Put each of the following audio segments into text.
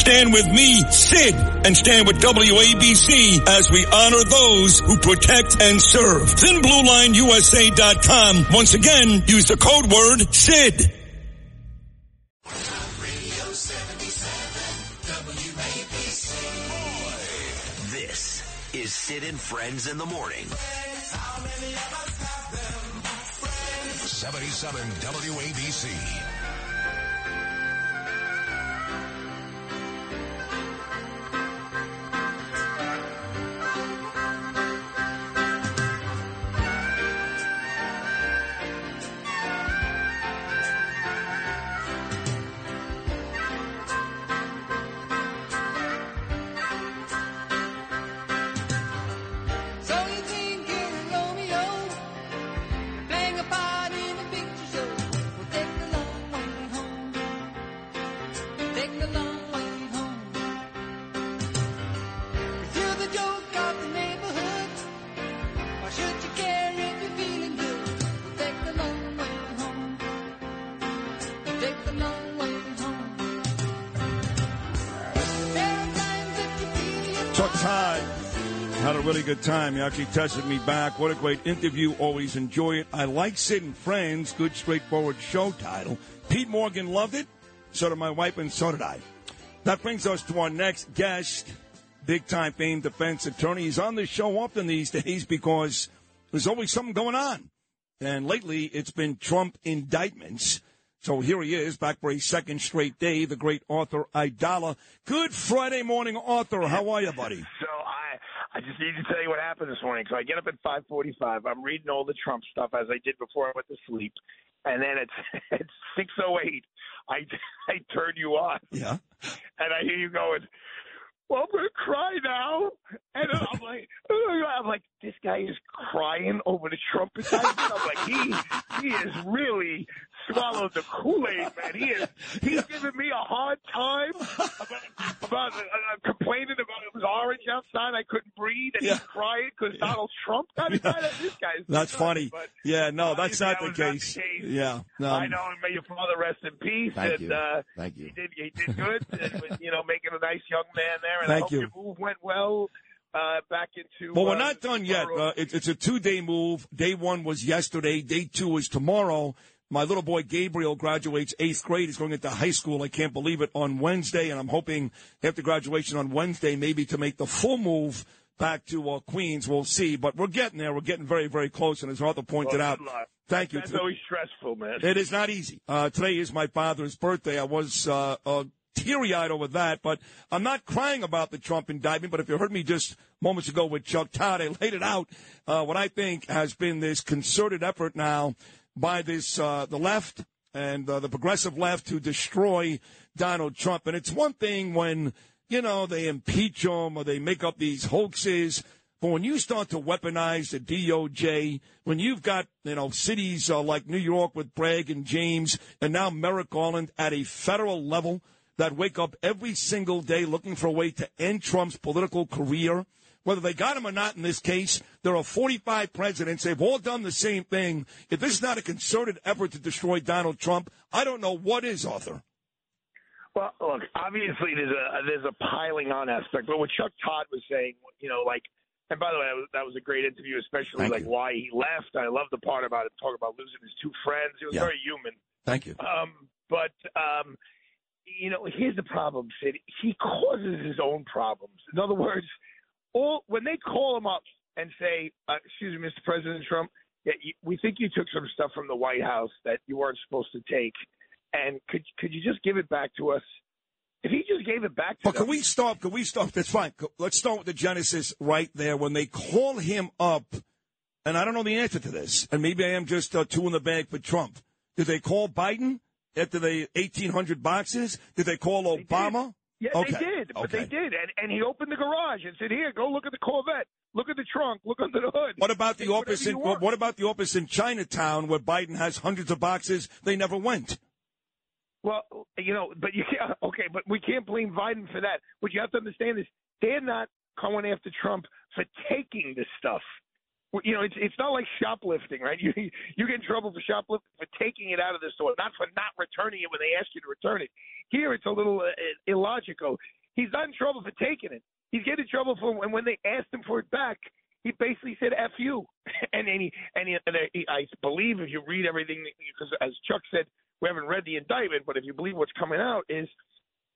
Stand with me, Sid, and stand with WABC as we honor those who protect and serve. ThinBlueLineUSA.com. Once again, use the code word SID. This is Sid and Friends in the Morning. 77 WABC. Chuck Todd had a really good time. He actually texted me back. What a great interview. Always enjoy it. I like and Friends. Good, straightforward show title. Pete Morgan loved it. So did my wife, and so did I. That brings us to our next guest, big time famed defense attorney. He's on the show often these days because there's always something going on. And lately, it's been Trump indictments. So here he is, back for a second straight day, the great Arthur Aidala. Good Friday morning, Arthur. How are you, buddy? So I, I just need to tell you what happened this morning. So I get up at 5:45. I'm reading all the Trump stuff as I did before I went to sleep, and then it's it's 6:08. I I turn you on, Yeah. and I hear you going. Well, I'm gonna cry now, and I'm like, I'm like, this guy is crying over the Trump indictment. I'm like, he he is really swallowed the Kool Aid, man. He is he's giving me a hard time about, about uh, complaining about it was orange outside. I couldn't breathe, and Yeah. he's crying because Donald Trump got indicted. This guy's That's funny. But Yeah, no, that's not the was not case. the case. Yeah. No, I know, and may your father rest in peace. Thank and, you. Uh, Thank you. He did. He did good. and was, you know, making a nice young man there. And Thank I hope you. your move went well. Uh, back into. Well, we're uh, not done yet. Uh, it, it's a two day move. Day one was yesterday. Day two is tomorrow. My little boy Gabriel graduates eighth grade. He's going into high school. I can't believe it on Wednesday, and I'm hoping after graduation on Wednesday, maybe to make the full move back to uh, Queens. We'll see, but we're getting there. We're getting very, very close. And as Arthur pointed Well, out, luck. thank you. That's always stressful, man. It is not easy. Uh, today is my father's birthday. I was uh, uh, teary eyed over that, but I'm not crying about the Trump indictment. But if you heard me just moments ago with Chuck Todd, I laid it out. Uh, what I think has been this concerted effort now by this uh, the left and uh, the progressive left to destroy Donald Trump. And it's one thing when you know they impeach him or they make up these hoaxes. But when you start to weaponize the DOJ, when you've got, you know, cities uh, like New York with Bragg and James, and now Merrick Garland at a federal level that wake up every single day looking for a way to end Trump's political career, whether they got him or not in this case, there are 45 presidents. They've all done the same thing. If this is not a concerted effort to destroy Donald Trump, I don't know what is, Arthur. Well, look, obviously there's a there's a piling on aspect, but what Chuck Todd was saying, you know, like, and by the way, that was, that was a great interview, especially Thank like you. why he left. I love the part about it, talking about losing his two friends. It was Yeah. very human. Thank you. Um, but um, you know, here's the problem, Sid. He causes his own problems. In other words, all when they call him up and say, uh, "Excuse me, Mr. President Trump, yeah, you, we think you took some stuff from the White House that you weren't supposed to take, and could could you just give it back to us?" If he just gave it back to But can we stop? Can we stop? That's fine. Let's start with the genesis right there. When they call him up, and I don't know the answer to this, and maybe I am just uh, two in the bag for Trump. Did they call Biden after the 1,800 boxes? Did they call Obama? Yeah, Okay. they did, but they did, and and he opened the garage and said, "Here, go look at the Corvette, look at the trunk, look under the hood." What about the Take office in what, what about the office in Chinatown where Biden has hundreds of boxes? They never went. Well, you know, but you can't. Okay, but we can't blame Biden for that. What you have to understand is they're not going after Trump for taking this stuff. You know, it's it's not like shoplifting, right? You you get in trouble for shoplifting for taking it out of the store, not for not returning it when they ask you to return it. Here, it's a little uh, illogical. He's not in trouble for taking it. He's getting in trouble for when when they asked him for it back. He basically said "f you," and and he and, he, and he, I believe if you read everything, because as Chuck said, we haven't read the indictment, but if you believe what's coming out is,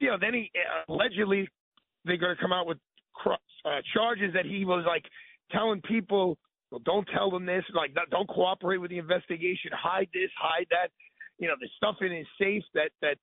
you know, then he uh, allegedly they're going to come out with cr- uh, charges that he was like telling people, well, don't tell them this, like don't- cooperate with the investigation, hide this, hide that. You know, the stuff in his safe that that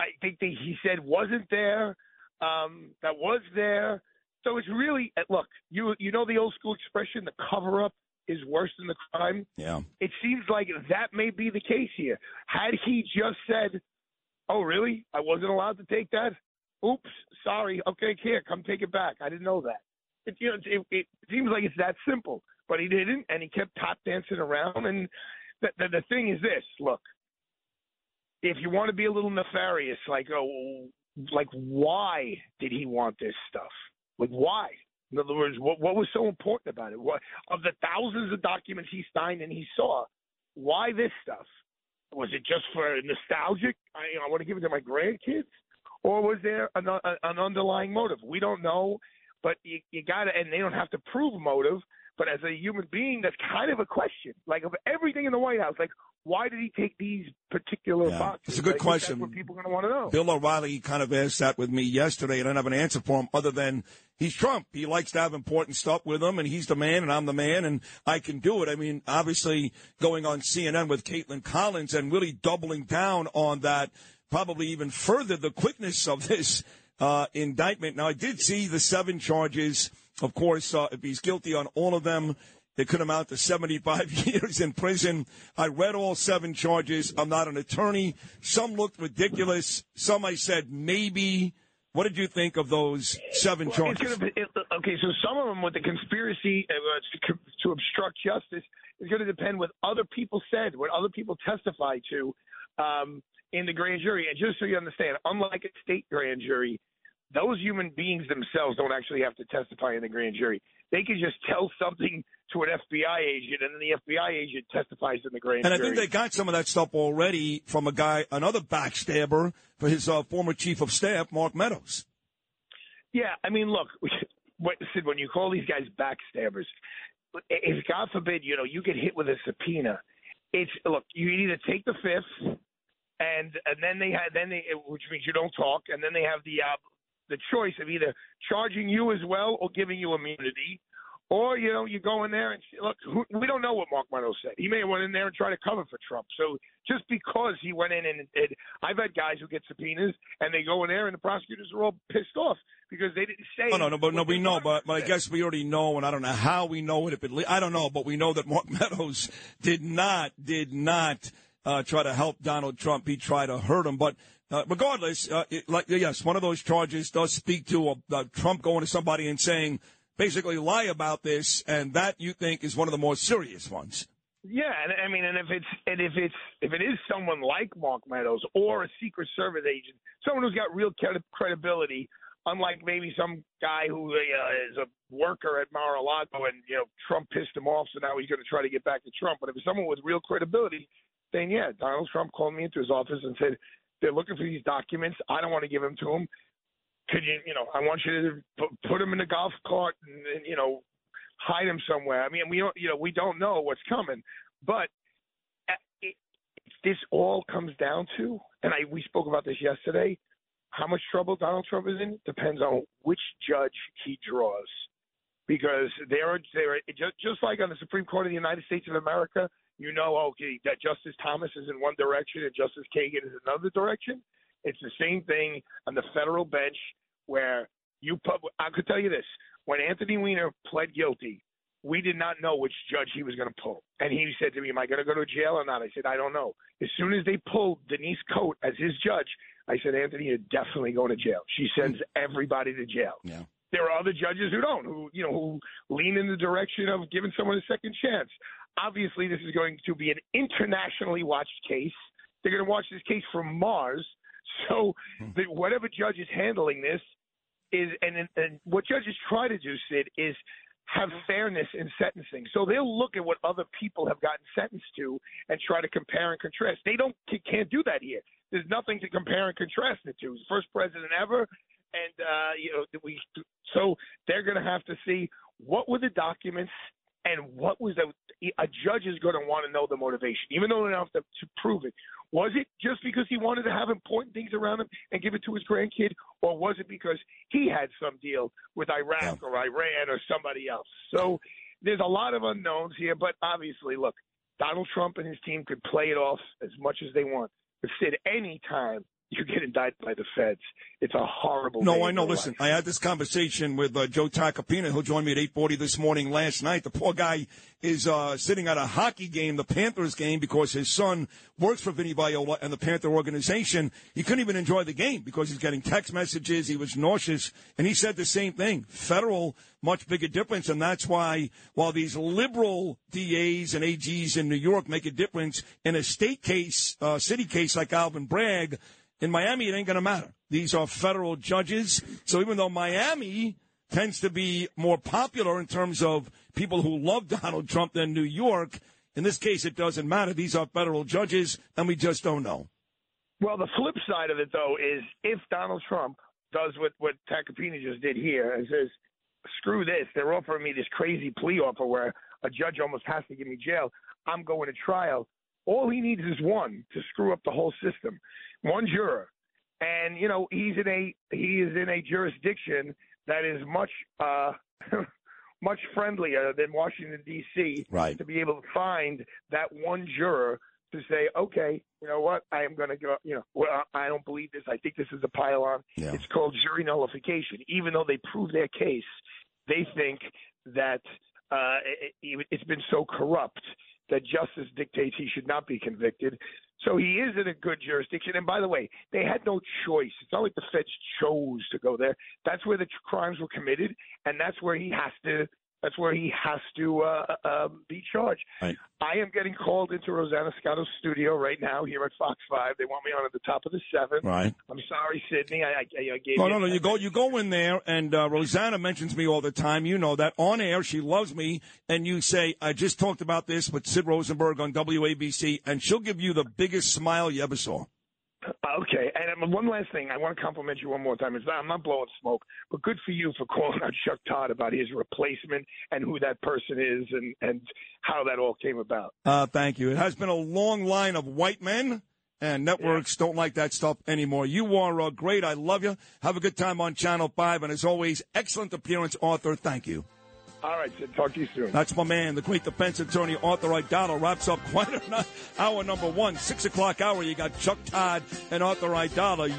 I think that he said wasn't there, um, that was there. So it's really uh, look, you you know the old school expression, the cover up is worse than the crime Yeah. it seems like that may be the case here. Had he just said, "Oh, really? I wasn't allowed to take that. Oops, sorry. Okay, here, come take it back. I didn't know that." It, you know, it, it seems like it's that simple, but he didn't, and he kept tap dancing around. And the, the the thing is this: look, if you want to be a little nefarious, like, oh, like why did he want this stuff? Like why? In other words, what what was so important about it? What of the thousands of documents he signed and he saw? Why this stuff? Was it just for nostalgic? I, I want to give it to my grandkids, or was there an, an underlying motive? We don't know, but you, you got to, and they don't have to prove motive. But as a human being, that's kind of a question. Like of everything in the White House, like why did he take these particular Yeah. boxes? It's a good think question. That's what people are going to want to know. Bill O'Reilly kind of asked that with me yesterday, and I don't have an answer for him other than he's Trump. He likes to have important stuff with him, and he's the man, and I'm the man, and I can do it. I mean, obviously, going on CNN with Kaitlan Collins and really doubling down on that probably even further the quickness of this uh, indictment. Now, I did see the seven charges. Of course, uh, if he's guilty on all of them, it could amount to 75 years in prison. I read all seven charges. I'm not an attorney. Some looked ridiculous. Some I said maybe. What did you think of those seven Well, charges? Be, it, okay, so some of them with the conspiracy uh, to, to obstruct justice is going to depend what other people said, what other people testify to um, in the grand jury. And just so you understand, unlike a state grand jury, those human beings themselves don't actually have to testify in the grand jury. They can just tell something to an FBI agent, and then the FBI agent testifies in the grand jury. And I think they got some of that stuff already from a guy, another backstabber for his uh, former chief of staff, Mark Meadows. Yeah, I mean, look, what, Sid, when you call these guys backstabbers, if God forbid, you know, you get hit with a subpoena, it's look, you either take the fifth, and and then they have then they, which means you don't talk, and then they have the uh, the choice of either charging you as well or giving you immunity. Or you know you go in there and look. Who, we don't know what Mark Meadows said. He may have went in there and tried to cover for Trump. So just because he went in and, and I've had guys who get subpoenas and they go in there and the prosecutors are all pissed off because they didn't say. Oh no, no, but no, we know, but but I guess we already know, and I don't know how we know it. If it, I don't know, but we know that Mark Meadows did not did not uh, try to help Donald Trump. He tried to hurt him. But uh, regardless, uh, it, like yes, one of those charges does speak to uh, uh, Trump going to somebody and saying basically lie about this, and that you think is one of the more serious ones. Yeah, and I mean, and if it's and if it's if it is someone like Mark Meadows or a Secret Service agent, someone who's got real credibility, unlike maybe some guy who uh, is a worker at Mar-a-Lago and you know Trump pissed him off, so now he's going to try to get back to Trump. But if it's someone with real credibility, then yeah, Donald Trump called me into his office and said they're looking for these documents. I don't want to give them to him. Could you, you know, I want you to pu- put them in the golf cart and, and you know hide them somewhere. I mean, we don't, you know, we don't know what's coming, but uh, it, this all comes down to, and I we spoke about this yesterday. How much trouble Donald Trump is in depends on which judge he draws, because there are there are, just just like on the Supreme Court of the United States of America, you know, okay, that Justice Thomas is in one direction and Justice Kagan is in another direction. It's the same thing on the federal bench where you put. I could tell you this: when Anthony Weiner pled guilty, we did not know which judge he was going to pull, and he said to me, "Am I going to go to jail or not?" I said, "I don't know." As soon as they pulled Denise Cote as his judge, I said, Anthony, you're definitely going to jail. She sends hmm. everybody to jail. Yeah. There are other judges who don't, who you know, who lean in the direction of giving someone a second chance. Obviously, this is going to be an internationally watched case. They're going to watch this case from Mars. So, the, whatever judge is handling this is, and, and what judges try to do, Sid, is have fairness in sentencing. So they'll look at what other people have gotten sentenced to and try to compare and contrast. They don't can't do that here. There's nothing to compare and contrast it to. He's the first president ever, and uh, you know we. So they're going to have to see what were the documents and what was the. A judge is going to want to know the motivation, even though they don't have to, to prove it. Was it just because he wanted to have important things around him and give it to his grandkid, or was it because he had some deal with Iraq Yeah. or Iran or somebody else? So there's a lot of unknowns here, but obviously, look, Donald Trump and his team could play it off as much as they want. But Sid, any time you get indicted by the feds, it's a horrible. No, I know. Listen, life. I had this conversation with uh, Joe Tacopina, who joined me at 8:40 this morning last night. The poor guy is uh, sitting at a hockey game, the Panthers game, because his son works for Vinny Viola and the Panther organization. He couldn't even enjoy the game because he's getting text messages. He was nauseous, and he said the same thing. Federal, much bigger difference, and that's why while these liberal DAs and AGs in New York make a difference in a state case, uh, city case like Alvin Bragg. In Miami, it ain't going to matter. These are federal judges. So even though Miami tends to be more popular in terms of people who love Donald Trump than New York, in this case, it doesn't matter. These are federal judges, and we just don't know. Well, the flip side of it, though, is if Donald Trump does what what Tacopina just did here and says, "Screw this," they're offering me this crazy plea offer where a judge almost has to give me jail. I'm going to trial. All he needs is one to screw up the whole system, one juror, and you know he's in a he is in a jurisdiction that is much uh, much friendlier than Washington D.C. Right. to be able to find that one juror to say, okay, you know what, I am going to go, you know, well, I don't believe this. I think this is a pile-on. Yeah. It's called jury nullification. Even though they prove their case, they think that uh, it, it, it's been so corrupt that justice dictates he should not be convicted. So he is in a good jurisdiction. And by the way, they had no choice. It's not like the feds chose to go there. That's where the crimes were committed, and that's where he has to. That's where he has to uh, uh, be charged. Right. I am getting called into Rosanna Scotto's studio right now here at Fox Five. They want me on at the top of the seventh. Right. I'm sorry, Sydney. I, I, I gave No, you no, no. You go, you go in there, and uh, Rosanna mentions me all the time. You know that on air, she loves me, and you say, "I just talked about this with Sid Rosenberg on WABC," and she'll give you the biggest smile you ever saw. Okay, and um, one last thing, I want to compliment you one more time. It's not, I'm not blowing smoke, but good for you for calling out Chuck Todd about his replacement and who that person is and and how that all came about. Uh, thank you. It has been a long line of white men. And networks don't like that stuff anymore. You are uh, great. I love you. Have a good time on Channel 5. And as always, excellent appearance, Arthur. Thank you. All right, Sid, talk to you soon. That's my man, the great defense attorney Arthur Aidala. Wraps up quite a hour number one, six o'clock hour. You got Chuck Todd and Arthur Aidala.